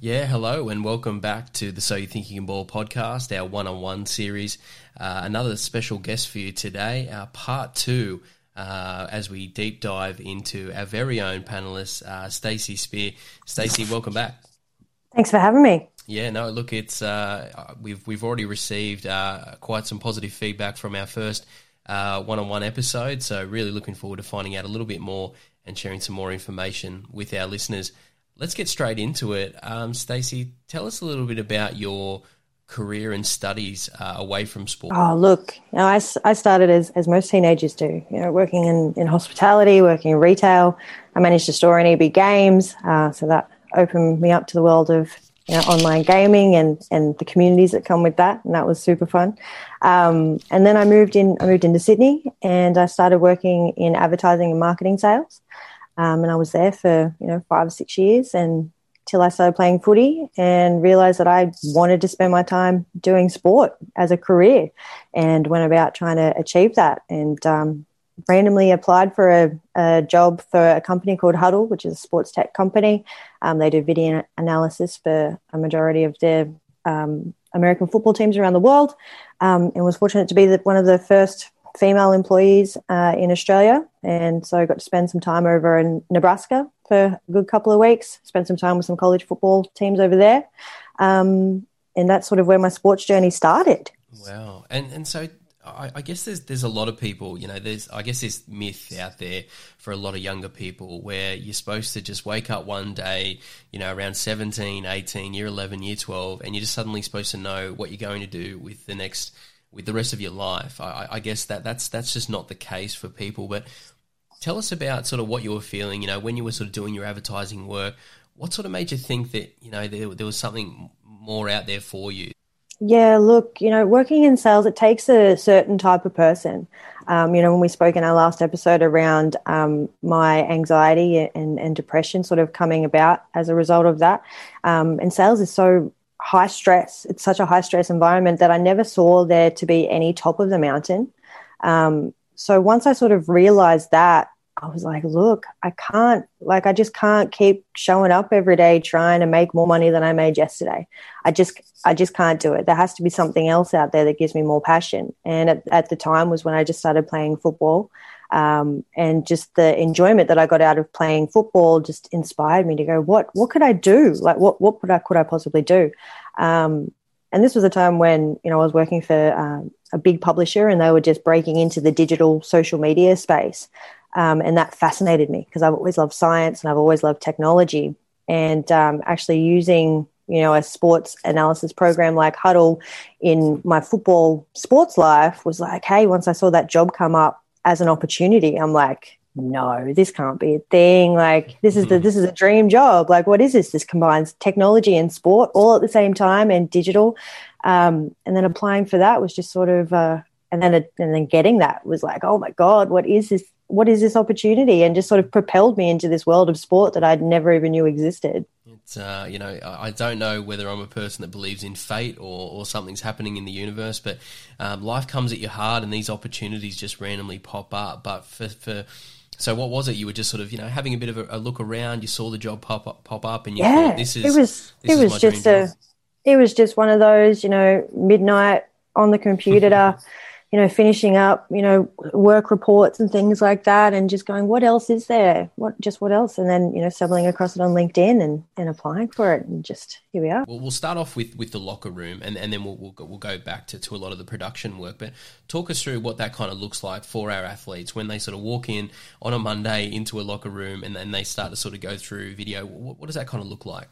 Yeah, hello and welcome back to the So You Think You Can Ball podcast, our one on one series. Uh, another special guest for you today, our part two, uh, as we deep dive into our very own panelist, uh, Stacey Speer. Stacey, welcome back. Thanks for having me. Yeah, no, look, it's uh, we've we've already received uh, quite some positive feedback from our first one on one episode, so really looking forward to finding out a little bit more and sharing some more information with our listeners. Let's get straight into it. Um, Stacey, tell us a little bit about your career and studies uh, away from sport. Oh, look, you know, I, I started as, as most teenagers do, you know, working in, in hospitality, working in retail. I managed to store in EB Games, uh, so that opened me up to the world of you know, online gaming and, and the communities that come with that, and that was super fun. Um, and then I moved in. I moved into Sydney, and I started working in advertising and marketing sales. Um, and I was there for you know five or six years, and till I started playing footy and realized that I wanted to spend my time doing sport as a career, and went about trying to achieve that. And um, randomly applied for a, a, job for a company called Hudl, which is a sports tech company. Um, they do video analysis for a majority of their um, American football teams around the world, um, and was fortunate to be the, one of the first female employees uh, in Australia. And so I got to spend some time over in Nebraska for a good couple of weeks, spent some time with some college football teams over there. Um, and that's sort of where my sports journey started. Wow. And, and so I, I, guess there's there's a lot of people, you know, there's I guess this myth out there for a lot of younger people where you're supposed to just wake up one day, you know, around 17, 18, year 11, year 12, and you're just suddenly supposed to know what you're going to do with the next with the rest of your life. I, I guess that that's that's just not the case for people. But tell us about sort of what you were feeling. You know, when you were sort of doing your advertising work, what sort of made you think that you know there, there was something more out there for you? Yeah, look, you know, working in sales, it takes a certain type of person. Um, you know, when we spoke in our last episode around um, my anxiety and, and, depression sort of coming about as a result of that, um, and sales is so high stress. It's such a high stress environment that I never saw there to be any top of the mountain. Um, so once I sort of realized that, I was like, look, I can't, like, I just can't keep showing up every day trying to make more money than I made yesterday. I just, I just can't do it. There has to be something else out there that gives me more passion. And at, at the time was when I just started playing football. Um, and just the enjoyment that I got out of playing football just inspired me to go, what what could I do? Like, what what could I could I possibly do? Um, and this was a time when you know I was working for um, a big publisher, and they were just breaking into the digital social media space, um, and that fascinated me because I've always loved science and I've always loved technology, and um, actually using you know a sports analysis program like Hudl in my football sports life was like, hey, once I saw that job come up as an opportunity, I'm like, no, this can't be a thing. Like this is the mm-hmm. this is a dream job. Like what is this? This combines technology and sport all at the same time and digital. Um, and then applying for that was just sort of, uh, and then and then getting that was like, oh my god, what is this? What is this opportunity? And just sort of propelled me into this world of sport that I'd never even knew existed. Uh, you know, I don't know whether I'm a person that believes in fate or, or something's happening in the universe, but um, life comes at you hard and these opportunities just randomly pop up. But for, for so what was it? You were just sort of, you know, having a bit of a, a look around. You saw the job pop up, pop up, and you yeah, thought, "This is." It was. it was just a. Job. It was just one of those, you know, midnight on the computer. you know, finishing up, you know, work reports and things like that, and just going, what else is there? What just what else? And then you know, stumbling across it on LinkedIn and, and applying for it, and just here we are. Well, we'll start off with, with the locker room, and, and then we'll, we'll go, we'll go back to, to a lot of the production work. But talk us through what that kind of looks like for our athletes when they sort of walk in on a Monday into a locker room, and then they start to sort of go through video. What, what does that kind of look like?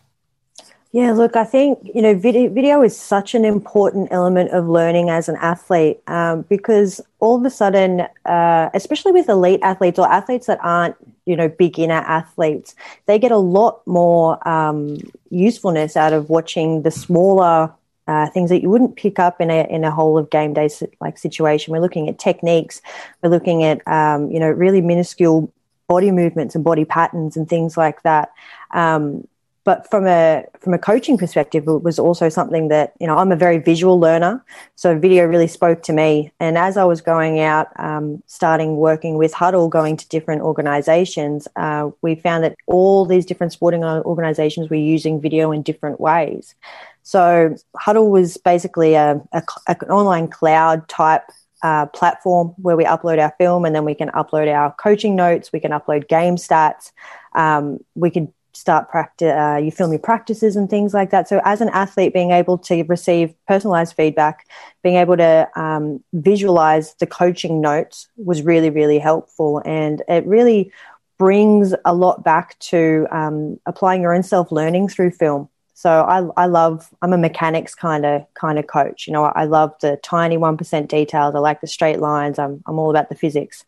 Yeah, look, I think you know video, video is such an important element of learning as an athlete um, because all of a sudden, uh, especially with elite athletes or athletes that aren't you know beginner athletes, they get a lot more um, usefulness out of watching the smaller uh, things that you wouldn't pick up in a in a whole of game day like situation. We're looking at techniques. We're looking at um, you know really minuscule body movements and body patterns and things like that. Um, but from a from a coaching perspective, it was also something that you know I'm a very visual learner, so video really spoke to me. And as I was going out, um, starting working with Hudl going to different organisations, uh, we found that all these different sporting organisations were using video in different ways. So Hudl was basically a, a, an online cloud type uh, platform where we upload our film and then we can upload our coaching notes, we can upload game stats, um, we could start practice, uh, you film your practices and things like that. So, as an athlete, being able to receive personalized feedback, being able to um, visualize the coaching notes was really, really helpful. And it really brings a lot back to um, applying your own self learning through film. So I, I love I'm a mechanics kind of kind of coach. You know, I love the tiny one percent details. I like the straight lines. I'm I'm all about the physics.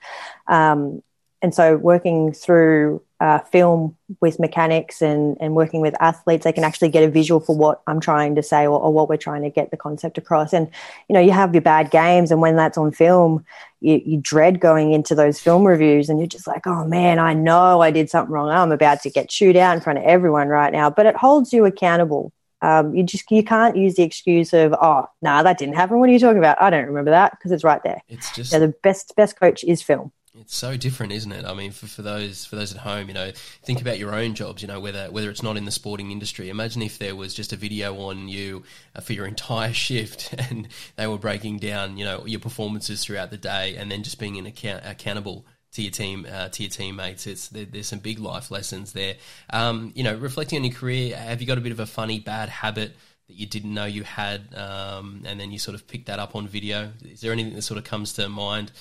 Um, and so working through uh, film with mechanics and, and working with athletes, they can actually get a visual for what I'm trying to say or, or, what we're trying to get the concept across. And, you know, you have your bad games, and when that's on film, you, you dread going into those film reviews and you're just like, oh man, I know I did something wrong. I'm about to get chewed out in front of everyone right now. But it holds you accountable. Um, you just you can't use the excuse of oh no nah, that didn't happen. What are you talking about? I don't remember that because it's right there. It's just yeah, the best best coach is film. It's so different, isn't it? I mean, for, for those for those at home, you know, think about your own jobs. You know, whether whether it's not in the sporting industry. Imagine if there was just a video on you uh, for your entire shift, and they were breaking down, you know, your performances throughout the day, and then just being in account- accountable to your team, uh, to your teammates. It's there, there's some big life lessons there. Um, you know, reflecting on your career, have you got a bit of a funny bad habit? That you didn't know you had, um, and then you sort of picked that up on video. Is there anything that sort of comes to mind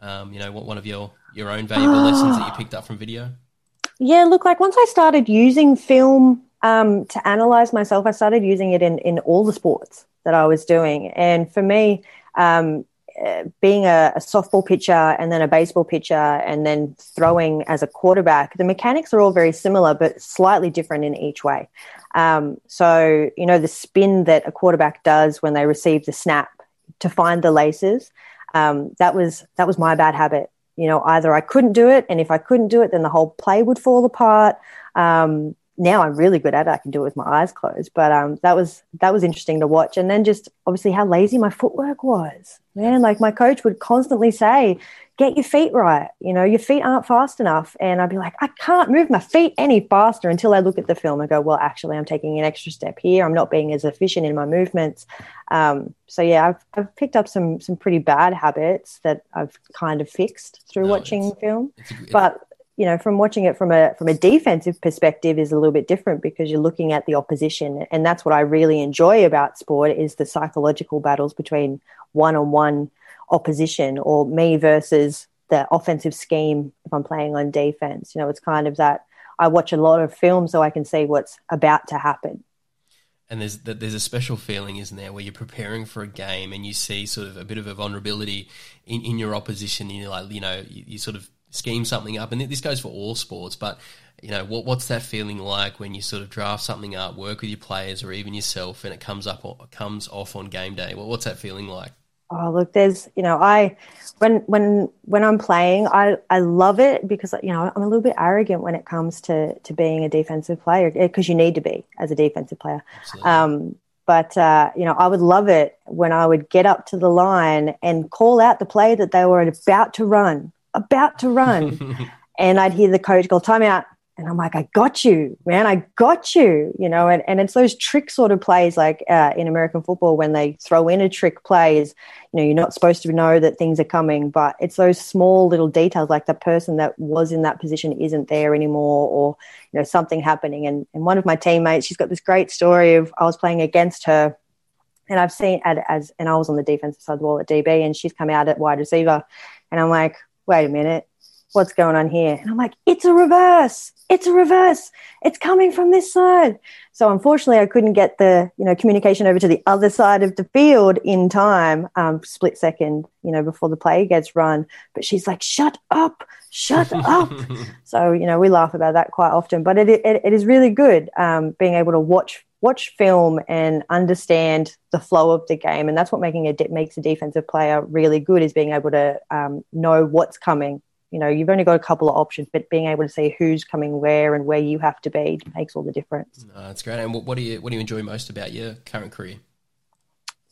um, you know, what one of your your own valuable lessons that you picked up from video? Yeah, look, like once I started using film um, to analyze myself, I started using it in in all the sports that I was doing, and for me. Um, uh, being a, a, softball pitcher and then a baseball pitcher and then throwing as a quarterback, the mechanics are all very similar but slightly different in each way. Um, so, you know, the spin that a quarterback does when they receive the snap to find the laces, um, that was that was my bad habit. You know, either I couldn't do it, and if I couldn't do it, then the whole play would fall apart. Um, now I'm really good at it. I can do it with my eyes closed. But um, that was that was interesting to watch, and then just obviously how lazy my footwork was. Man, like my coach would constantly say, get your feet right. You know, your feet aren't fast enough. And I'd be like, I can't move my feet any faster until I look at the film and go, well, actually, I'm taking an extra step here. I'm not being as efficient in my movements. Um, so yeah, I've, I've picked up some some pretty bad habits that I've kind of fixed through no, watching it's, film. It's, it's, but you know, from watching it from a from a defensive perspective is a little bit different because you're looking at the opposition, and that's what I really enjoy about sport is the psychological battles between one on one opposition or me versus the offensive scheme if I'm playing on defense. You know, it's kind of that I watch a lot of film so I can see what's about to happen. And there's there's a special feeling, isn't there, where you're preparing for a game and you see sort of a bit of a vulnerability in, in your opposition. And you're like, you know, you, you sort of scheme something up, and this goes for all sports. But you know, what what's that feeling like when you sort of draft something up, work with your players or even yourself, and it comes up or comes off on game day? Well, what's that feeling like? Oh, look, there's, you know, I, when, when, when I'm playing, I, I love it because, you know, I'm a little bit arrogant when it comes to, to being a defensive player because you need to be as a defensive player. Um, but, uh, you know, I would love it when I would get up to the line and call out the play that they were about to run, about to run. and I'd hear the coach go, timeout, and I'm like, I got you, man. I got you, you know. And, and it's those trick sort of plays like uh, in American football when they throw in a trick plays, you know, you're not supposed to know that things are coming, but it's those small little details like the person that was in that position isn't there anymore or, you know, something happening. And, and one of my teammates, she's got this great story of I was playing against her and I've seen at, as, and I was on the defensive side of the wall at DB and she's come out at wide receiver. And I'm like, wait a minute what's going on here? And I'm like, it's a reverse. It's a reverse. It's coming from this side. So unfortunately, I couldn't get the you know communication over to the other side of the field in time, um, split second, you know, before the play gets run. But she's like, shut up, shut up. so you know, we laugh about that quite often. But it it, it is really good um, being able to watch watch film and understand the flow of the game, and that's what making a de- makes a defensive player really good is being able to um, know what's coming. You know, you've only got a couple of options, but being able to see who's coming where and where you have to be makes all the difference. Oh, that's great. And what do you what do you enjoy most about your current career?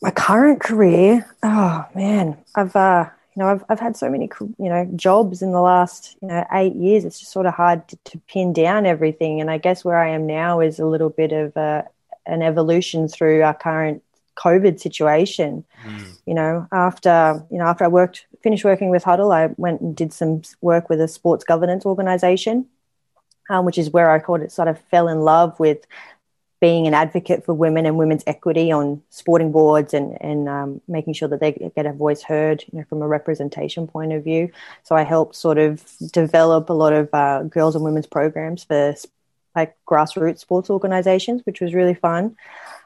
My current career, oh man, I've uh, you know, I've, I've had so many, you know, jobs in the last, you know, eight years. It's just sort of hard to, to pin down everything. And I guess where I am now is a little bit of a, an evolution through our current COVID situation. Mm. You know, after, you know, after I worked, finished working with Hudl, I went and did some work with a sports governance organization. Um, which is where I called it sort of fell in love with being an advocate for women and women's equity on sporting boards and, and um, making sure that they get a voice heard you know, from a representation point of view. So I helped sort of develop a lot of uh, girls and women's programs for like grassroots sports organisations, which was really fun.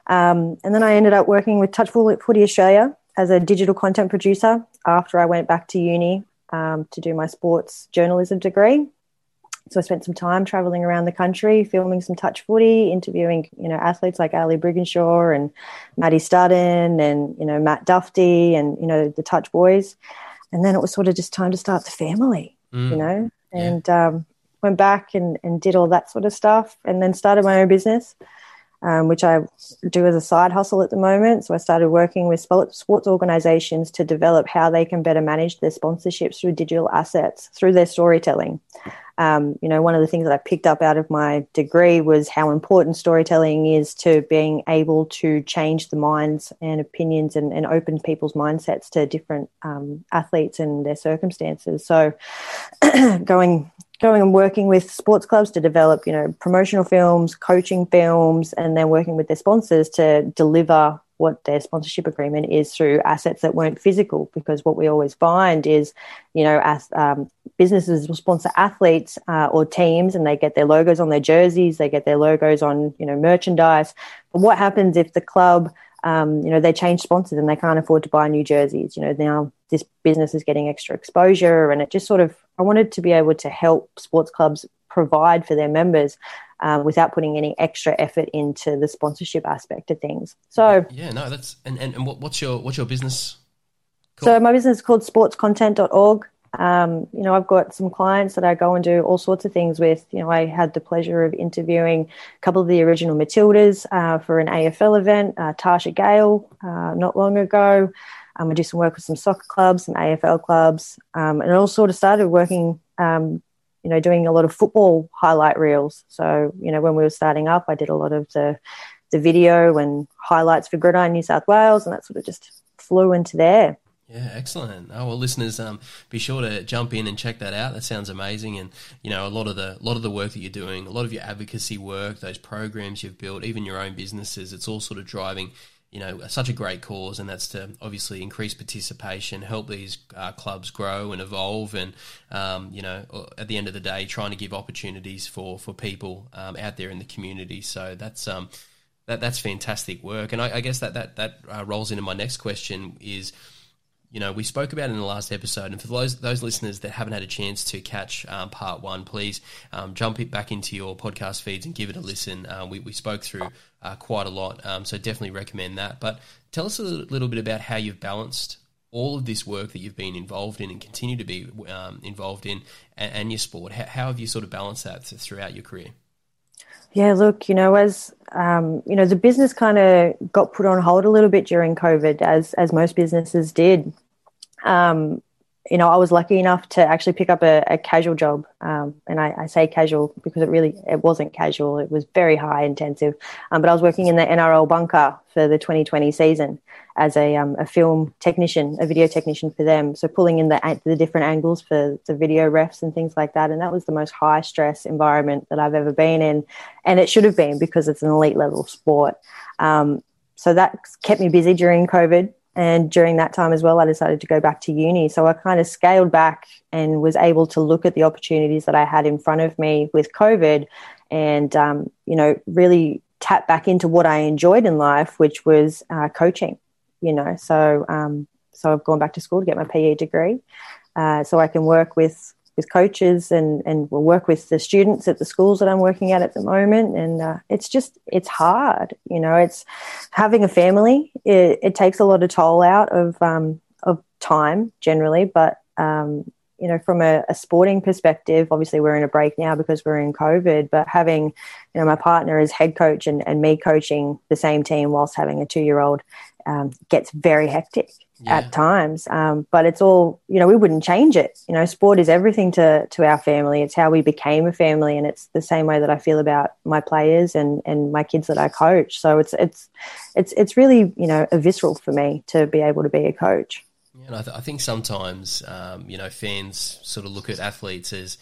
Um, and then I ended up working with Touch Footy Australia as a digital content producer after I went back to uni um, to do my sports journalism degree. So I spent some time traveling around the country, filming some touch footy, interviewing, you know, athletes like Ali Brigginshaw and Maddie Studdon and, you know, Matt Dufty and, you know, the touch boys. And then it was sort of just time to start the family, mm. you know, and yeah. um, went back and, and did all that sort of stuff and then started my own business. Um, which I do as a side hustle at the moment. So I started working with sports organizations to develop how they can better manage their sponsorships through digital assets, through their storytelling. Um, you know, one of the things that I picked up out of my degree was how important storytelling is to being able to change the minds and opinions and, and open people's mindsets to different um, athletes and their circumstances. So, going going and working with sports clubs to develop, you know, promotional films, coaching films, and then working with their sponsors to deliver what their sponsorship agreement is through assets that weren't physical. Because what we always find is, you know, as um, businesses will sponsor athletes uh, or teams, and they get their logos on their jerseys, they get their logos on, you know, merchandise. But what happens if the club um, you know, they change sponsors and they can't afford to buy new jerseys. You know, now this business is getting extra exposure, and it just sort of, I wanted to be able to help sports clubs provide for their members um, without putting any extra effort into the sponsorship aspect of things. So yeah, no, that's and and, and what, what's your what's your business? Called? So my business is called sportscontent.org. Um, you know, I've got some clients that I go and do all sorts of things with. You know, I had the pleasure of interviewing a couple of the original Matildas uh, for an AFL event, uh, Tarsha Gale, uh, not long ago. Um, I do some work with some soccer clubs, some AFL clubs, um, and it all sort of started working um, you know, doing a lot of football highlight reels. So, you know, when we were starting up, I did a lot of the the video and highlights for Gridiron New South Wales, and that sort of just flew into there. Yeah, excellent. Oh well, listeners, um, be sure to jump in and check that out. That sounds amazing, and you know a lot of the lot of the work that you're doing, a lot of your advocacy work, those programs you've built, even your own businesses. It's all sort of driving you know, such a great cause, and that's to obviously increase participation, help these uh, clubs grow and evolve, and um, you know, at the end of the day, trying to give opportunities for for people um, out there in the community. So that's um, that that's fantastic work, and I, I guess that that that uh, rolls into my next question is you know, we spoke about in the last episode, and for those those listeners that haven't had a chance to catch um, part one, please um, jump it back into your podcast feeds and give it a listen. Uh, we, we spoke through uh, quite a lot, um, so definitely recommend that. But tell us a little bit about how you've balanced all of this work that you've been involved in and continue to be um, involved in, and, and, your sport. How, how have you sort of balanced that throughout your career? Yeah, look, you know, as um, you know, the business kind of got put on hold a little bit during COVID, as as most businesses did um, you know, I was lucky enough to actually pick up a, a casual job, um, and I, I, say casual because it really it wasn't casual. It was very high intensive. Um, but I was working in the NRL bunker for the 2020 season as a, um, a film technician, a video technician for them. So pulling in the the different angles for the video refs and things like that. And that was the most high stress environment that I've ever been in, and it should have been because it's an elite level sport. Um, so that kept me busy during COVID. And during that time as well, I decided to go back to uni. So I kind of scaled back and was able to look at the opportunities that I had in front of me with COVID and, um, you know, really tap back into what I enjoyed in life, which was uh, coaching, you know. So, um, so I've gone back to school to get my PE degree uh, so I can work with with coaches and and we'll work with the students at the schools that I'm working at at the moment. And uh, it's just it's hard, you know. It's having a family. It, it takes a lot of toll out of um, of time generally, but um, you know, from a, a, sporting perspective, obviously we're in a break now because we're in COVID, but having, you know, my partner as head coach and, and me coaching the same team whilst having a two year old um, gets very hectic yeah. at times. Um, but it's all, you know, we wouldn't change it. You know, sport is everything to, to our family. It's how we became a family. And it's the same way that I feel about my players and, and my kids that I coach. So it's, it's, it's, it's really, you know, a visceral for me to be able to be a coach. And I, th- I think sometimes, um, you know, fans sort of look at athletes as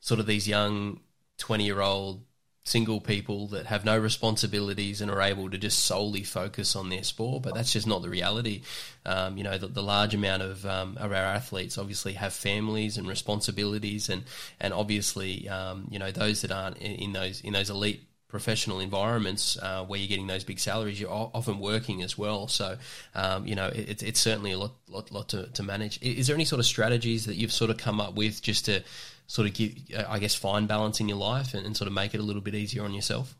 sort of these young 20 year old single people that have no responsibilities and are able to just solely focus on their sport, but that's just not the reality. Um, you know, the, the, large amount of, um, of our athletes obviously have families and responsibilities, and and obviously, um, you know, those that aren't in, in, those in those elite professional environments uh, where you're getting those big salaries, you're often working as well. So, um, you know, it, it's certainly a lot, lot, lot to, to, manage. Is there any sort of strategies that you've sort of come up with just to sort of give, uh, I guess, find balance in your life and, and sort of make it a little bit easier on yourself?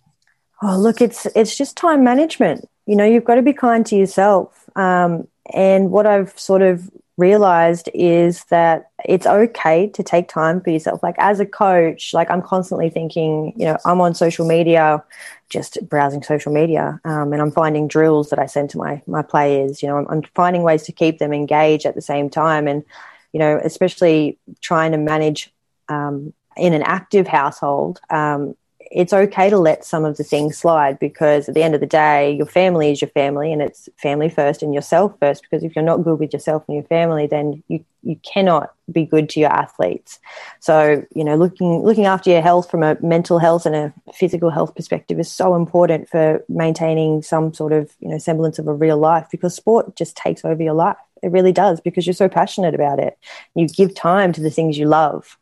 Oh, look, it's it's just time management. You know, you've got to be kind to yourself. Um, and what I've sort of realized is that it's okay to take time for yourself. Like as a coach, like I'm constantly thinking, you know, I'm on social media, just browsing social media, um, and I'm finding drills that I send to my my players. You know, I'm, I'm finding ways to keep them engaged at the same time, and you know, especially trying to manage um, in an active household. Um, it's okay to let some of the things slide because at the end of the day, your family is your family and it's family first and yourself first. Because if you're not good with yourself and your family, then you, you cannot be good to your athletes. So, you know, looking looking after your health from a mental health and a physical health perspective is so important for maintaining some sort of, you know, semblance of a real life because sport just takes over your life. It really does because you're so passionate about it. You give time to the things you love.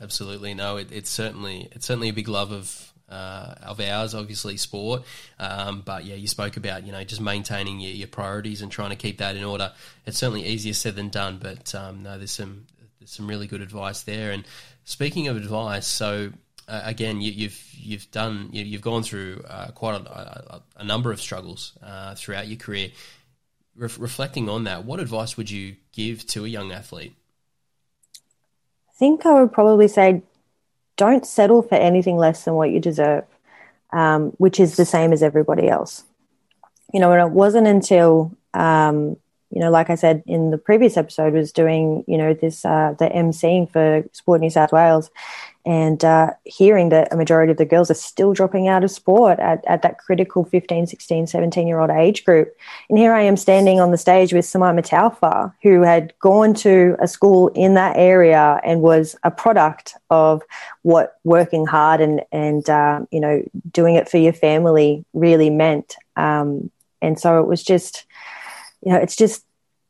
Absolutely, no. It, it's certainly it's certainly a big love of uh, of ours, obviously sport. Um, but yeah, you spoke about you know just maintaining your, your, priorities and trying to keep that in order. It's certainly easier said than done, but um, no, there's some there's some really good advice there. And speaking of advice, so uh, again, you, have you've, you've done you, have gone through uh, quite a, a, a, number of struggles uh, throughout your career. Re- reflecting on that, what advice would you give to a young athlete? Think I would probably say don't settle for anything less than what you deserve, um, which is the same as everybody else. You know, and it wasn't until, um, you know, like I said in the previous episode, was doing, you know, this, uh, the emceeing for Sport New South Wales and uh, hearing that a majority of the girls are still dropping out of sport at, at that critical 15, 16, 17 year old age group. And here I am standing on the stage with Simaima Taufa, who had gone to a school in that area and was a product of what working hard and, and uh, you know, doing it for your family really meant. Um, and so it was just, you know, it's just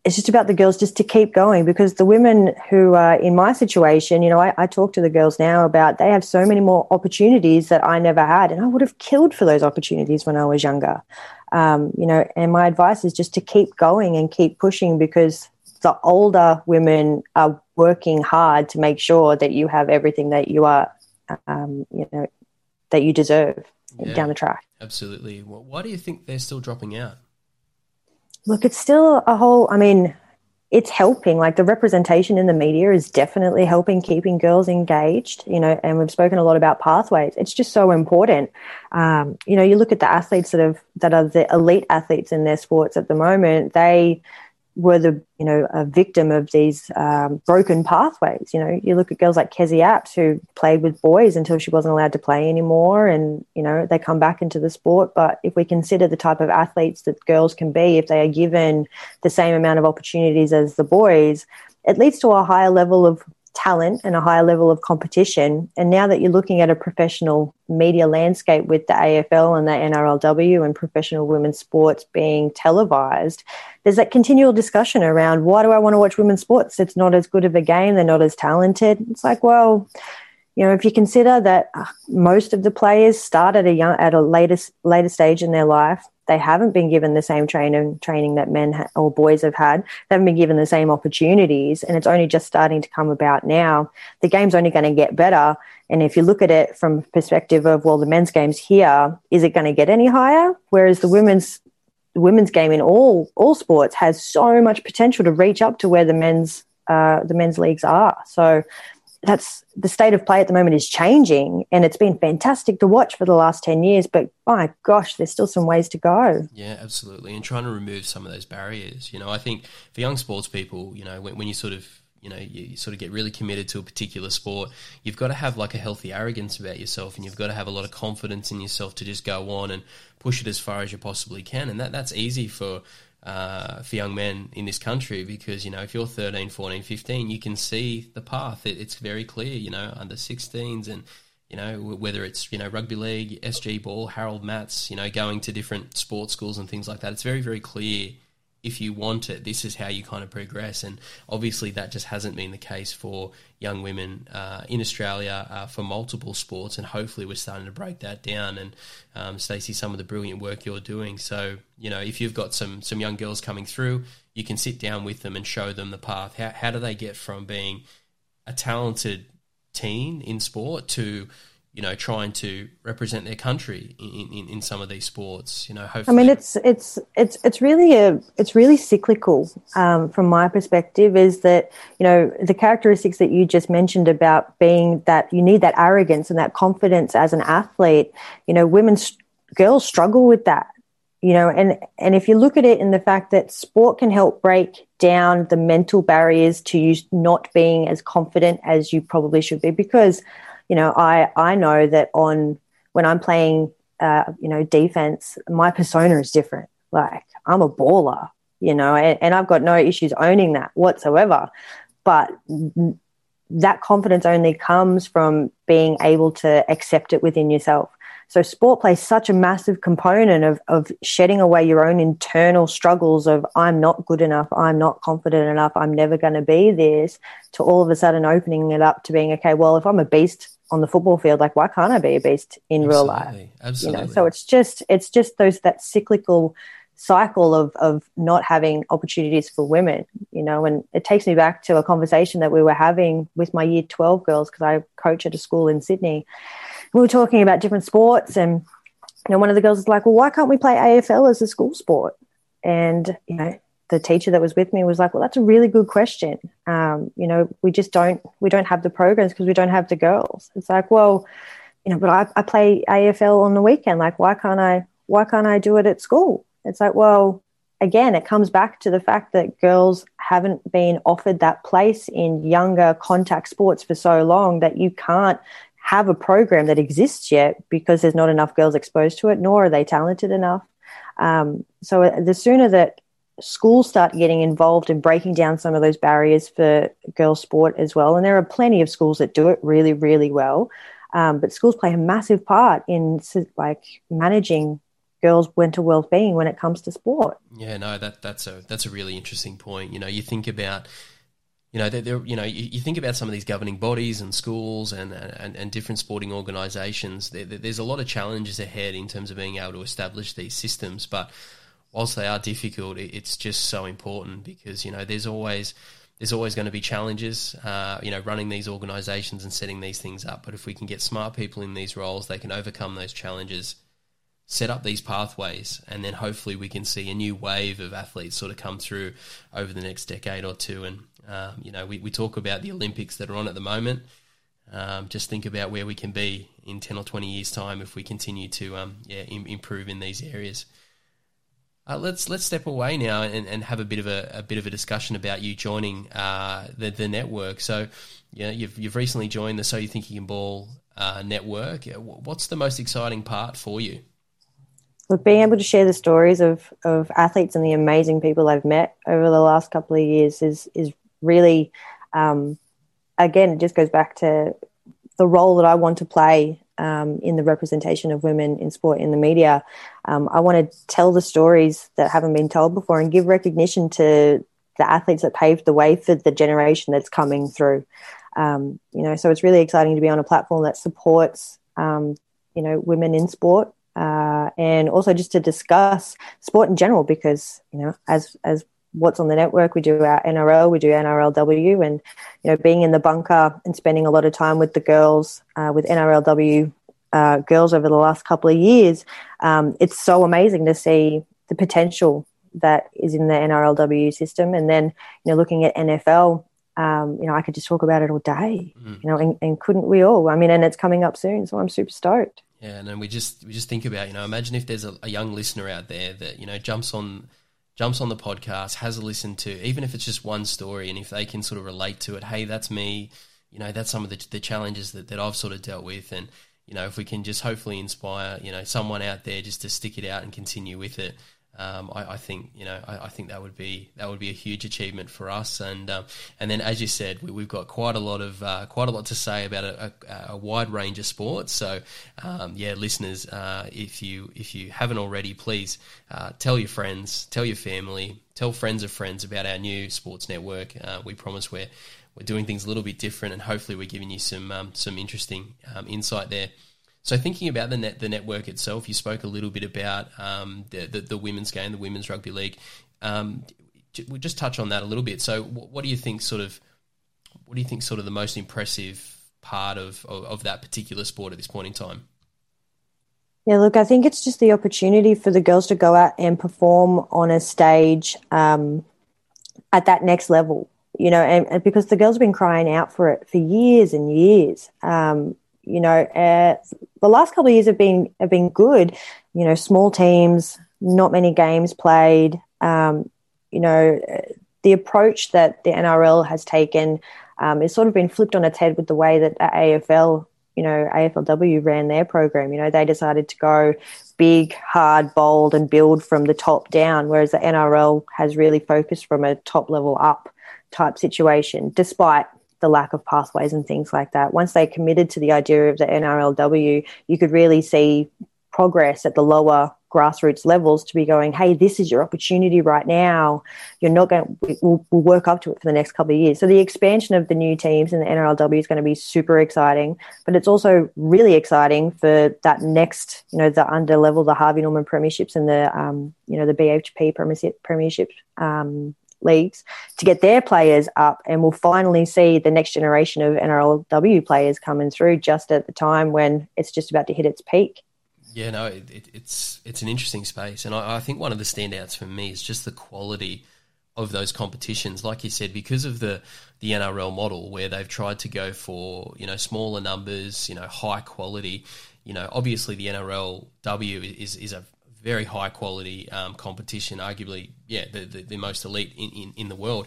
it's just about the girls just to keep going because the women who are in my situation, you know, I, I, talk to the girls now about they have so many more opportunities that I never had, and I would have killed for those opportunities when I was younger. Um, you know, and my advice is just to keep going and keep pushing because the older women are working hard to make sure that you have everything that you are, um, you know, that you deserve yeah, down the track. Absolutely. Why do you think they're still dropping out? Look, it's still a whole, I mean, it's helping. Like the representation in the media is definitely helping keeping girls engaged, you know, and we've spoken a lot about pathways. It's just so important. Um, you know, you look at the athletes that have, that are the elite athletes in their sports at the moment, they, were the you know a victim of these um, broken pathways. You know, you look at girls like Kezie Apps who played with boys until she wasn't allowed to play anymore, and you know they come back into the sport. But if we consider the type of athletes that girls can be, if they are given the same amount of opportunities as the boys, it leads to a higher level of talent and a higher level of competition. And now that you're looking at a professional media landscape with the AFL and the NRLW and professional women's sports being televised, there's that continual discussion around why do I want to watch women's sports? It's not as good of a game, they're not as talented. It's like, well, you know, if you consider that uh, most of the players start at a young, at a later later stage in their life, they haven't been given the same training training that men ha- or boys have had. They haven't been given the same opportunities, and it's only just starting to come about now. The game's only going to get better, and if you look at it from perspective of well, the men's game's here, is it going to get any higher? Whereas the women's the women's game in all all sports has so much potential to reach up to where the men's uh, the men's leagues are. So that's the state of play at the moment is changing and it's been fantastic to watch for the last 10 years but my gosh there's still some ways to go. Yeah absolutely. And trying to remove some of those barriers you know i think for young sports people you know when, when you sort of you know you, you, sort of get really committed to a particular sport you've got to have like a healthy arrogance about yourself and you've got to have a lot of confidence in yourself to just go on and push it as far as you possibly can. And that that's easy for uh, for young men in this country because you know if you're 13 14 15 you can see the path. It, it's very clear you know under 16s and you know whether it's you know rugby league sg ball harold matts you know going to different sports schools and things like that it's very very clear if you want it, this is how you kind of progress. And obviously, that just hasn't been the case for young women uh, in Australia uh, for multiple sports. And hopefully, we're starting to break that down. And um, Stacey, some of the brilliant work you're doing. So, you know, if you've got some some young girls coming through, you can sit down with them and show them the path. How how do they get from being a talented teen in sport to you know, trying to represent their country in, in, in some of these sports. You know, hopefully. I mean, it's it's it's it's really a it's really cyclical um, from my perspective. Is that you know the characteristics that you just mentioned about being that you need that arrogance and that confidence as an athlete. You know, women girls struggle with that. You know, and and if you look at it in the fact that sport can help break down the mental barriers to you not being as confident as you probably should be, because you know, I I know that on when I'm playing, uh, you know, defense, my persona is different. Like I'm a baller, you know, and, and I've got no issues owning that whatsoever. But that confidence only comes from being able to accept it within yourself. So sport plays such a massive component of, of shedding away your own internal struggles of I'm not good enough, I'm not confident enough, I'm never going to be this, to all of a sudden opening it up to being okay. Well, if I'm a beast on the football field, like why can't I be a beast in Absolutely. real life? Absolutely. You know, so it's just it's just those that cyclical cycle of of not having opportunities for women, you know, and it takes me back to a conversation that we were having with my year 12 girls because I coach at a school in Sydney we were talking about different sports, and you know, one of the girls was like, "Well, why can't we play AFL as a school sport?" And you know, the teacher that was with me was like, "Well, that's a really good question. Um, you know, we just don't we don't have the programs because we don't have the girls." It's like, well, you know, but I, I play AFL on the weekend. Like, why can't I? Why can't I do it at school? It's like, well, again, it comes back to the fact that girls haven't been offered that place in younger contact sports for so long that you can't have a program that exists yet because there's not enough girls exposed to it, nor are they talented enough. Um, so uh, the sooner that schools start getting involved in breaking down some of those barriers for girls' sport as well, and there are plenty of schools that do it really, really well. Um, but schools play a massive part in like managing girls' mental well-being when it comes to sport. Yeah, no, that that's a that's a really interesting point. You know, you think about you know, they're, you know, you, think about some of these governing bodies and schools and, and, and different sporting organisations. There, there's a lot of challenges ahead in terms of being able to establish these systems. But whilst they are difficult, it's just so important because you know there's always there's always going to be challenges. Uh, you know, running these organisations and setting these things up. But if we can get smart people in these roles, they can overcome those challenges set up these pathways, and then hopefully we can see a new wave of athletes sort of come through over the next decade or two. And um, you know, we, we talk about the Olympics that are on at the moment. Um, just think about where we can be in ten or twenty years' time if we continue to um, yeah Im- improve in these areas. Uh, let's let's step away now and, and have a bit of a, a bit of a discussion about you joining uh, the the network. So, yeah, you've you've recently joined the So You Think You Can Ball uh, network. What's the most exciting part for you? Look, being able to share the stories of, of athletes and the amazing people I've met over the last couple of years is is really, um, again, it just goes back to the role that I want to play um, in the representation of women in sport in the media. Um, I want to tell the stories that haven't been told before and give recognition to the athletes that paved the way for the generation that's coming through. Um, you know, so it's really exciting to be on a platform that supports, um, you know, women in sport uh, and also just to discuss sport in general because you know as as what's on the network we do our NRL we do NRLW and you know being in the bunker and spending a lot of time with the girls uh, with NRLW uh, girls over the last couple of years um, it's so amazing to see the potential that is in the NRLW system and then you know looking at NFL um, you know, I could just talk about it all day, mm. you know, and, and, couldn't we all? I mean, and it's coming up soon, so I'm super stoked. Yeah, and then we just we just think about, you know, imagine if there's a, a young listener out there that you know jumps on jumps on the podcast, has a listen to, even if it's just one story, and if they can sort of relate to it, hey, that's me, you know, that's some of the, the challenges that, that I've sort of dealt with, and you know, if we can just hopefully inspire, you know, someone out there just to stick it out and continue with it, um, I, I, think you know I, I, think that would be that would be a huge achievement for us. And um, and then as you said we, have got quite a lot of uh, quite a lot to say about a, a, a wide range of sports. So um, yeah listeners uh, if you if you haven't already please uh, tell your friends tell your family tell friends of friends about our new sports network. Uh, we promise we're we're doing things a little bit different and hopefully we're giving you some um, some interesting um, insight there. So thinking about the net, the network itself, you spoke a little bit about um, the, the, the women's game, the women's rugby league. Um, we'll just touch on that a little bit. So what do you think, sort of, what do you think, sort of the most impressive part of, of, of that particular sport at this point in time? Yeah, look, I think it's just the opportunity for the girls to go out and perform on a stage um, at that next level, you know, and, and, because the girls have been crying out for it for years and years. Um, you know, uh, the last couple of years have been have been good. You know, small teams, not many games played. Um, you know, the approach that the NRL has taken um, is sort of been flipped on its head with the way that AFL, you know, AFLW ran their program. You know, they decided to go big, hard, bold, and build from the top down, whereas the NRL has really focused from a top level up type situation, despite the lack of pathways and things like that. Once they committed to the idea of the NRLW, you could really see progress at the lower grassroots levels to be going, hey, this is your opportunity right now. You're not going to, we'll, we'll, work up to it for the next couple of years. So the expansion of the new teams in the NRLW is going to be super exciting, but it's also really exciting for that next, you know, the under level, the Harvey Norman premierships and the, um, you know, the BHP premiership, premiership um, leagues to get their players up, and we'll finally see the next generation of NRLW players coming through just at the time when it's just about to hit its peak. Yeah, no, it, it, it's it's an interesting space, and I, I think one of the standouts for me is just the quality of those competitions. Like you said, because of the the NRL model where they've tried to go for you know smaller numbers, you know high quality. You know, obviously the NRLW is is a very high quality um, competition, arguably, yeah, the, the, the most elite in, in, in, the world.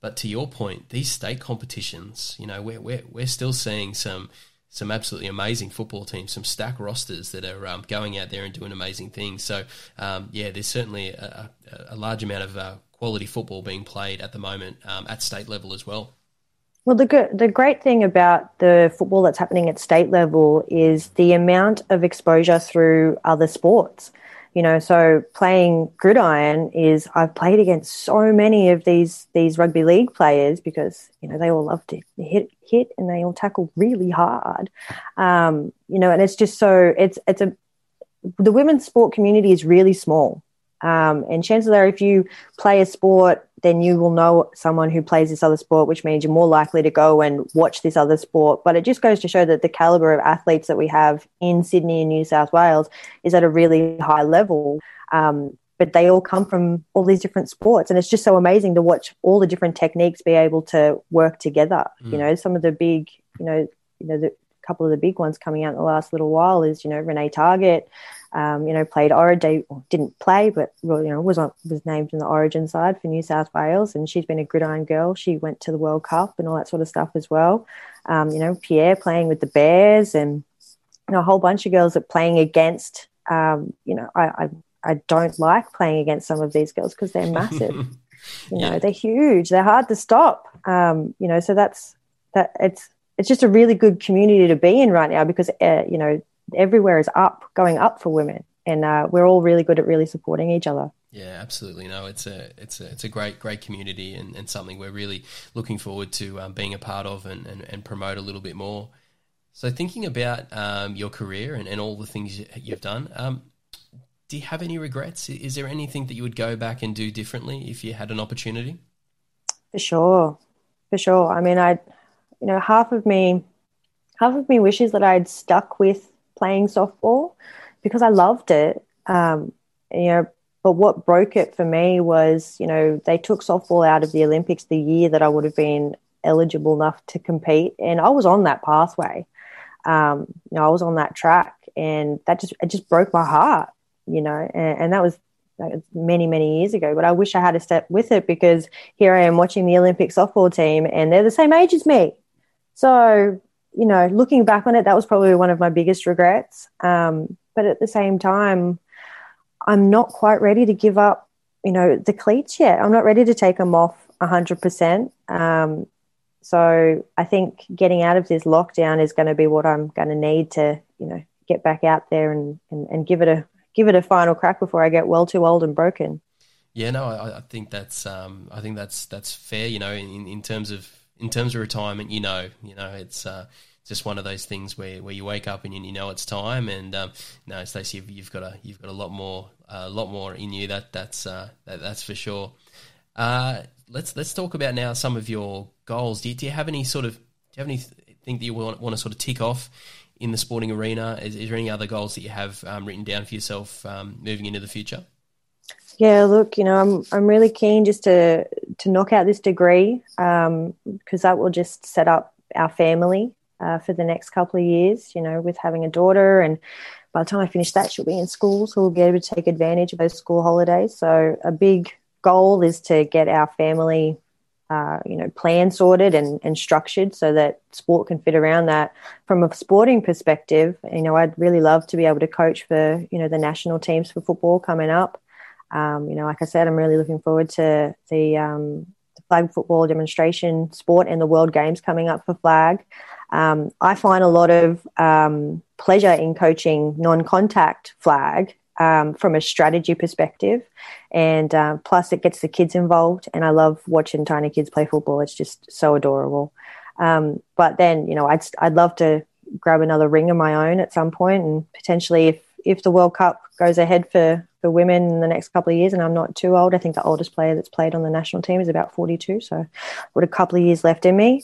But to your point, these state competitions, you know, we're, we're, we're still seeing some some absolutely amazing football teams, some stack rosters that are um, going out there and doing amazing things. So, um, yeah, there's certainly a, a, large amount of uh, quality football being played at the moment um, at state level as well. Well, the good, the great thing about the football that's happening at state level is the amount of exposure through other sports you know so playing gridiron is i've played against so many of these these rugby league players because you know they all love to hit hit and they all tackle really hard. Um, you know and it's just so it's it's a the women's sport community is really small um, and chances are if you play a sport then you will know someone who plays this other sport, which means you're more likely to go and watch this other sport. But it just goes to show that the caliber of athletes that we have in Sydney and New South Wales is at a really high level. Um, but they all come from all these different sports, and it's just so amazing to watch all the different techniques be able to work together. Mm. You know, some of the big, you know, you know, the couple of the big ones coming out in the last little while is, you know, Renee Targett, um, you know, played Origin, didn't play, but you know, was on, was named in the Origin side for New South Wales, and she's been a gridiron girl. She went to the World Cup and all that sort of stuff as well. Um, you know, Pierre playing with the Bears, and you know, a whole bunch of girls that playing against. Um, you know, I, I I don't like playing against some of these girls because they're massive. you know, yeah. they're huge. They're hard to stop. Um, you know, so that's that. It's it's just a really good community to be in right now because uh, you know everywhere is up, going up for women, and uh, we're all really good at really supporting each other. Yeah, absolutely. No, it's a it's a it's a great great community and, and something we're really looking forward to um, being a part of and, and, and, promote a little bit more. So, thinking about um, your career and, and all the things you've done, um, do you have any regrets? Is there anything that you would go back and do differently if you had an opportunity? For sure, for sure. I mean, I, you know, half of me, half of me wishes that I'd stuck with playing softball because I loved it. Um, you know, but what broke it for me was, you know, they took softball out of the Olympics the year that I would have been eligible enough to compete, and I was on that pathway. Um, you know, I was on that track, and that just it just broke my heart. You know, and, and that was many many years ago but i wish i had a step with it because here i am watching the olympic softball team and they're the same age as me so you know looking back on it that was probably one of my biggest regrets um, but at the same time i'm not quite ready to give up you know the cleats yet i'm not ready to take them off 100% um, so i think getting out of this lockdown is going to be what i'm going to need to you know get back out there and, and, and give it a give it a final crack before I get well too old and broken. Yeah, no, I, I think that's um, I think that's that's fair. You know, in, in terms of in terms of retirement, you know, you know, it's uh, just one of those things where, where you wake up and you, know it's time. And um, no, Stacey, you've, you've, got a you've got a lot more a uh, lot more in you. That that's uh, that, that's for sure. Uh, let's let's talk about now some of your goals. Do you, do you have any sort of do you have anything that you want, want to sort of tick off in the sporting arena? Is, is there any other goals that you have um, written down for yourself um, moving into the future? Yeah, look, you know, I'm I'm really keen just to to knock out this degree because um, that will just set up our family uh, for the next couple of years. You know, with having a daughter, and by the time I finish that, she'll be in school, so we'll be able to take advantage of those school holidays. So a big goal is to get our family uh, you know, plan sorted and, and structured so that sport can fit around that. From a sporting perspective, you know, I'd really love to be able to coach for, you know, the national teams for football coming up. Um, you know, like I said, I'm really looking forward to the, um, the flag football demonstration sport and the World Games coming up for flag. Um, I find a lot of um, pleasure in coaching non-contact flag um, from a strategy perspective. And uh, plus, it gets the kids involved. And I love watching tiny kids play football. It's just so adorable. Um, but then, you know, I'd, I'd love to grab another ring of my own at some point and potentially if, if the World Cup goes ahead for, for women in the next couple of years and I'm not too old, I think the oldest player that's played on the national team is about 42. So got a couple of years left in me.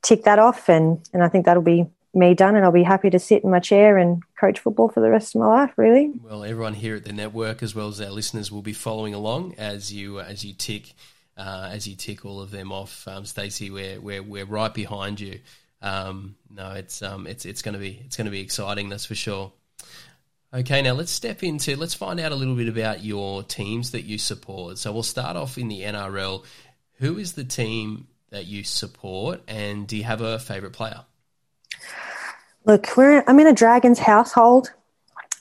Tick that off and, and I think that'll be me done, and I'll be happy to sit in my chair and coach football for the rest of my life. Really. Well, everyone here at the network, as well as our listeners, will be following along as you as you tick uh, as you tick all of them off. Um, Stacey, we're, we're we're right behind you. Um, no, it's um, it's it's going to be it's going to be exciting. That's for sure. Okay, now let's step into let's find out a little bit about your teams that you support. So we'll start off in the NRL. Who is the team that you support, and do you have a favorite player? Look, we're I'm in a Dragons household.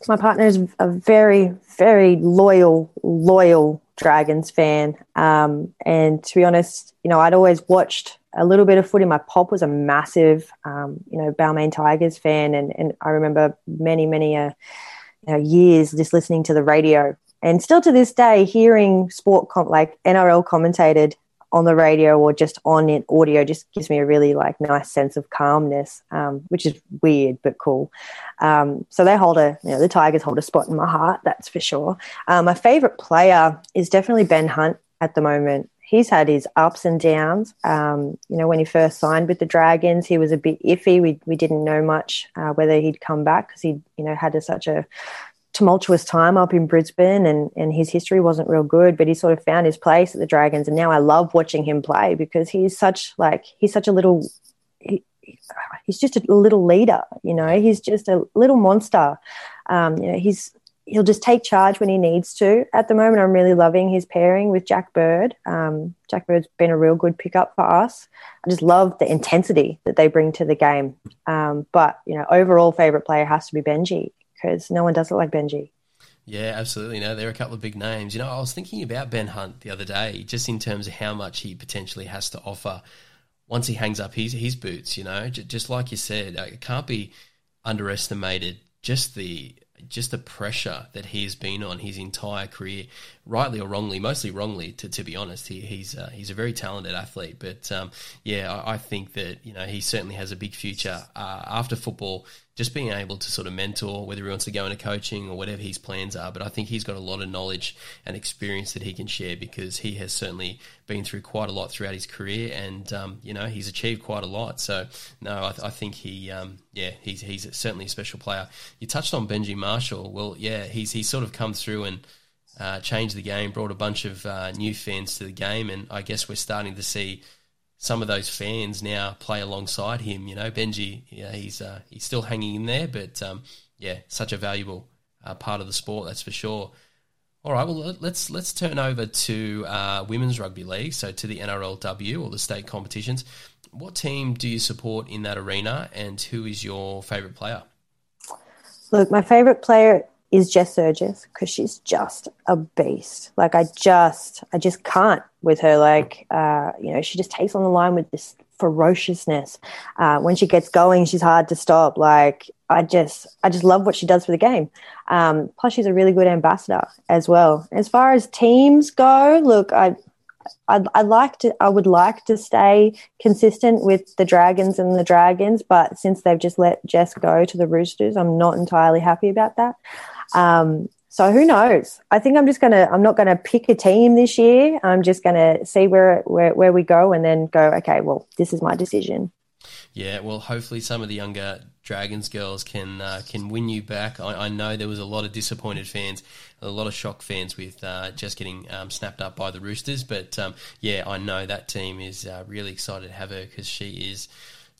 My partner is a very, very loyal, loyal Dragons fan. Um, and to be honest, you know, I'd always watched a little bit of footy. My pop was a massive, um, you know, Balmain Tigers fan, and and I remember many, many uh, know, years just listening to the radio, and still to this day hearing sport like NRL commentated on the radio or just on it audio just gives me a really like nice sense of calmness, um, which is weird but cool. Um, so they hold a, you know, the Tigers hold a spot in my heart, that's for sure. Um, my favorite player is definitely Ben Hunt at the moment. He's had his ups and downs. Um, you know, when he first signed with the Dragons, he was a bit iffy. We we didn't know much uh, whether he'd come back because he, you know, had a, such a tumultuous time up in Brisbane and, and his history wasn't real good, but he sort of found his place at the Dragons. And now I love watching him play because he's such like, he's such a little, he, he's just a little leader, you know, he's just a little monster. Um, you know, he's, he'll just take charge when he needs to. At the moment, I'm really loving his pairing with Jack Bird. Um, Jack Bird's been a real good pickup for us. I just love the intensity that they bring to the game. Um, but you know, overall favorite player has to be Benji because no one does it like Benji. Yeah, absolutely. No, there are a couple of big names. You know, I was thinking about Ben Hunt the other day, just in terms of how much he potentially has to offer once he hangs up his his boots. You know, just like you said, it can't be underestimated. Just the just the pressure that he has been on his entire career, rightly or wrongly, mostly wrongly, to, to be honest. He, he's uh, he's a very talented athlete, but um, yeah, I, I, think that you know he certainly has a big future uh, after football just being able to sort of mentor, whether he wants to go into coaching or whatever his plans are. But I think he's got a lot of knowledge and experience that he can share because he has certainly been through quite a lot throughout his career, and um, you know he's achieved quite a lot. So no, I, I think he, um, yeah, he's he's certainly a special player. You touched on Benji Marshall. Well, yeah, he's he's sort of come through and. Uh, changed the game, brought a bunch of uh, new fans to the game, and I guess we're starting to see some of those fans now play alongside him. You know, Benji, yeah, he's uh, he's still hanging in there, but um, yeah, such a valuable uh, part of the sport, that's for sure. All right, well let's let's turn over to uh, women's rugby league, so to the NRLW or the state competitions. What team do you support in that arena, and who is your favourite player? Look, my favourite player is Jess Sergis because she's just a beast. Like I just, I just can't with her. Like, uh, you know, she just takes on the line with this ferociousness. Uh, when she gets going, she's hard to stop. Like I just, I just love what she does for the game. Um, plus, she's a really good ambassador as well. As far as teams go, look, I, I'd, I'd, like to I would like to stay consistent with the Dragons and the Dragons, but since they've just let Jess go to the Roosters, I'm not entirely happy about that. Um, so who knows? I think I'm just gonna I'm not gonna pick a team this year. I'm Jess gonna see where where where we go and then go. Okay, well, this is my decision. Yeah, well, hopefully some of the younger Dragons girls can uh, can win you back. I, I, know there was a lot of disappointed fans, a lot of shock fans with uh, just getting um, snapped up by the Roosters. But um, yeah, I know that team is uh, really excited to have her because she is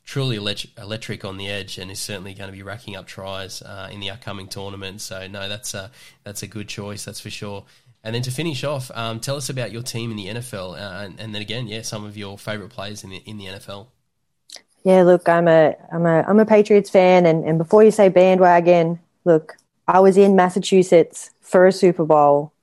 truly electric on the edge and is certainly going to be racking up tries uh, in the upcoming tournament. So no, that's a that's a good choice, that's for sure. And then to finish off, um, tell us about your team in the NFL, uh, and, and, then again, yeah, some of your favourite players in the in the NFL. Yeah, look, I'm a I'm a I'm a Patriots fan, and, and before you say bandwagon, look, I was in Massachusetts for a Super Bowl,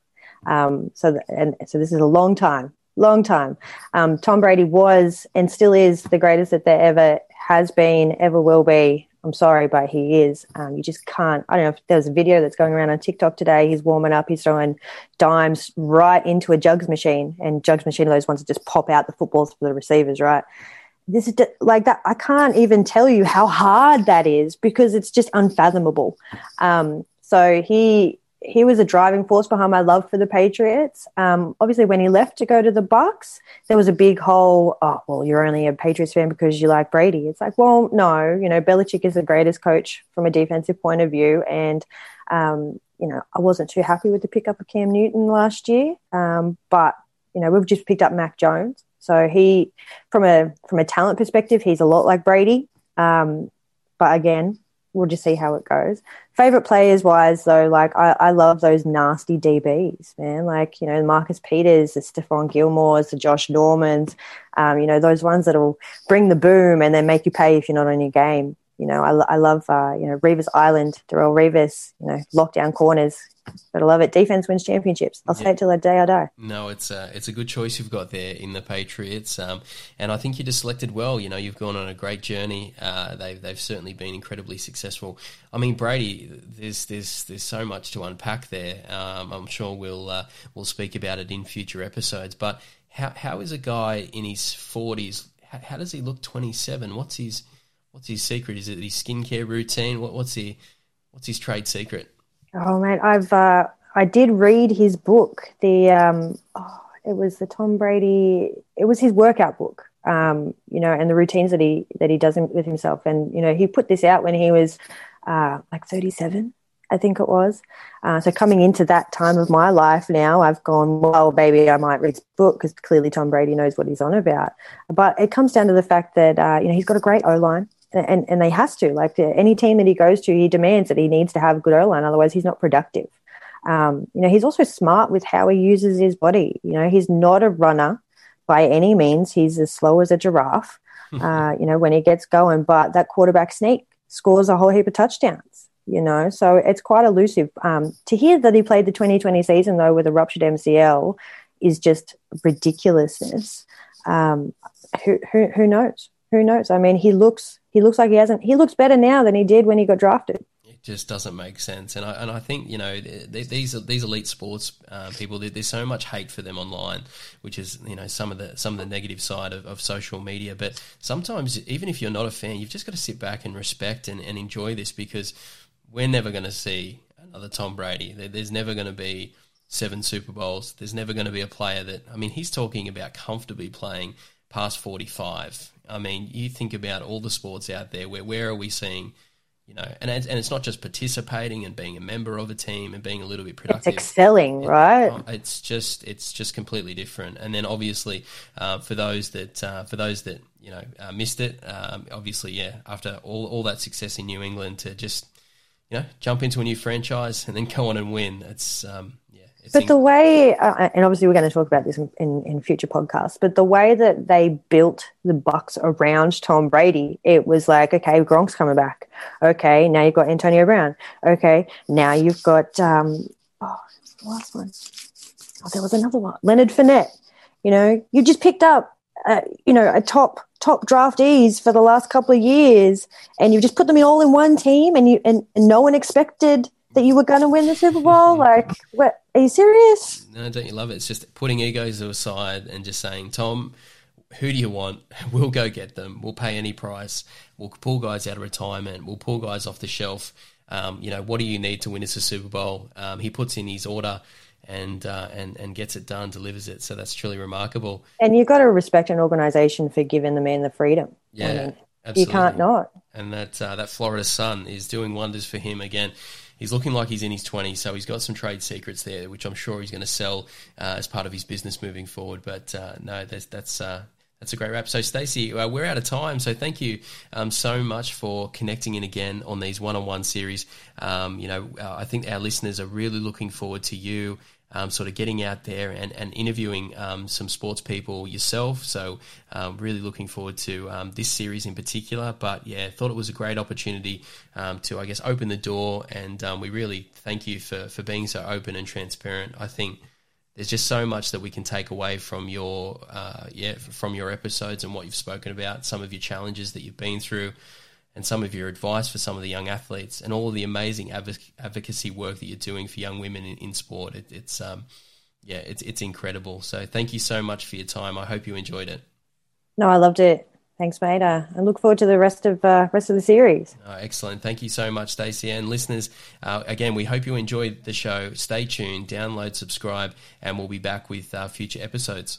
um, so th- and so this is a long time, long time. Um, Tom Brady was and still is the greatest that there ever has been, ever will be. I'm sorry, but he is. Um, you just can't. I don't know if there's a video that's going around on TikTok today. He's warming up. He's throwing dimes right into a jugs machine, and jugs machine those ones that just pop out the footballs for the receivers, right? This is like that. I can't even tell you how hard that is because it's just unfathomable. Um, so he he was a driving force behind my love for the Patriots. Um, obviously, when he left to go to the Bucs, there was a big whole, oh, well, you're only a Patriots fan because you like Brady. It's like, well, no, you know, Belichick is the greatest coach from a defensive point of view, and um, you know, I wasn't too happy with the pickup of Cam Newton last year, um, but you know, we've just picked up Mac Jones, so he, from a from a talent perspective, he's a lot like Brady. Um, but again, we'll just see how it goes. Favorite players wise, though, like I, I love those nasty DBs, man. Like you know, Marcus Peters, the Stephon Gilmores, the Josh Normans, um, you know, those ones that'll bring the boom and then make you pay if you're not on your game. You know, I, I love uh, you know Revis Island, Darrelle Revis, you know, lockdown corners, but I love it. Defense wins championships. I'll yeah. say it till the day I die. No, it's a, it's a good choice you've got there in the Patriots. Um, and I think you just selected well. You know, you've gone on a great journey. Uh, they've, they've certainly been incredibly successful. I mean, Brady, there's, there's, there's so much to unpack there. Um, I'm sure we'll, uh, we'll speak about it in future episodes. But how, how is a guy in his 40s, how, how does he look 27? What's his, what's his secret? Is it his skincare routine? What, what's, he, what's his trade secret? Oh man, I've uh, I did read his book. The um, oh, it was the Tom Brady. It was his workout book. Um, you know, and the routines that he that he does with himself. And you know, he put this out when he was uh, like thirty seven. I think it was. Uh, so coming into that time of my life now, I've gone, well, baby, I might read this book because clearly Tom Brady knows what he's on about. But it comes down to the fact that, uh, you know, he's got a great O line and and they has to like any team that he goes to, he demands that he needs to have good O line, otherwise he's not productive. Um, you know, he's also smart with how he uses his body. You know, he's not a runner by any means. He's as slow as a giraffe. Uh, you know, when he gets going, but that quarterback sneak scores a whole heap of touchdowns. You know, so it's quite elusive. Um, to hear that he played the 2020 season though with a ruptured MCL is just ridiculousness. Um, who, who who knows? Who knows? I mean, he looks he looks like he hasn't. He looks better now than he did when he got drafted. it just doesn't make sense. And I and I think you know these these elite sports uh, people. There's so much hate for them online, which is you know some of the some of the negative side of, of social media. But sometimes even if you're not a fan, you've just got to sit back and respect and, and enjoy this because we're never going to see another Tom Brady. There's never going to be seven Super Bowls. There's never going to be a player that I mean he's talking about comfortably playing past 45. I mean, you think about all the sports out there where where are we seeing you know, and and it's not just participating and being a member of a team and being a little bit productive. It's excelling, it, right? Oh, it's just it's just completely different. And then obviously, uh, for those that uh, for those that you know uh, missed it, um, obviously, yeah, after all all that success in New England, to just you know jump into a new franchise and then go on and win, it's um, but the way, uh, and obviously we're going to talk about this in, in, in, future podcasts, but the way that they built the Bucs around Tom Brady, it was like, okay, Gronk's coming back. Okay, now you've got Antonio Brown. Okay, now you've got, um, oh, last one. Oh, there was another one. Leonard Fournette. You know, you just picked up, uh, you know, a top top draftees for the last couple of years, and you just put them all in one team, and you and, and no one expected – that you were going to win the Super Bowl? Like, what? Are you serious? No, don't you love it? It's just putting egos aside and just saying, Tom, who do you want? We'll go get them. We'll pay any price. We'll pull guys out of retirement. We'll pull guys off the shelf. Um, you know, what do you need to win us a Super Bowl? Um, he puts in his order and uh, and and gets it done, delivers it. So that's truly remarkable. And you've got to respect an organisation for giving the man the freedom. Yeah, I mean, absolutely. You can't not. And that uh, that Florida sun is doing wonders for him again he's looking like he's in his 20s, so he's got some trade secrets there, which I'm sure he's going to sell uh, as part of his business moving forward. But uh, no, that's that's uh, that's a great wrap. So, Stacey, uh, we're out of time. So, thank you um, so much for connecting in again on these one-on-one series. Um, you know, uh, I think our listeners are really looking forward to you um, sort of getting out there and, and interviewing um, some sports people yourself. So, um, really looking forward to um, this series in particular. But yeah, thought it was a great opportunity um, to, I guess, open the door. And um, we really thank you for, for being so open and transparent. I think there's just so much that we can take away from your uh, yeah from your episodes and what you've spoken about, some of your challenges that you've been through and some of your advice for some of the young athletes and all of the amazing advocacy work that you're doing for young women in, in sport. It, it's um, yeah, it's it's incredible. So thank you so much for your time. I hope you enjoyed it. No, I loved it. Thanks, mate. Uh, I look forward to the rest of uh, rest of the series. Oh, excellent. Thank you so much, Stacey. And listeners, uh, again, we hope you enjoyed the show. Stay tuned, download, subscribe, and we'll be back with uh, future episodes.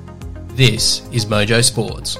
This is Mojo Sports.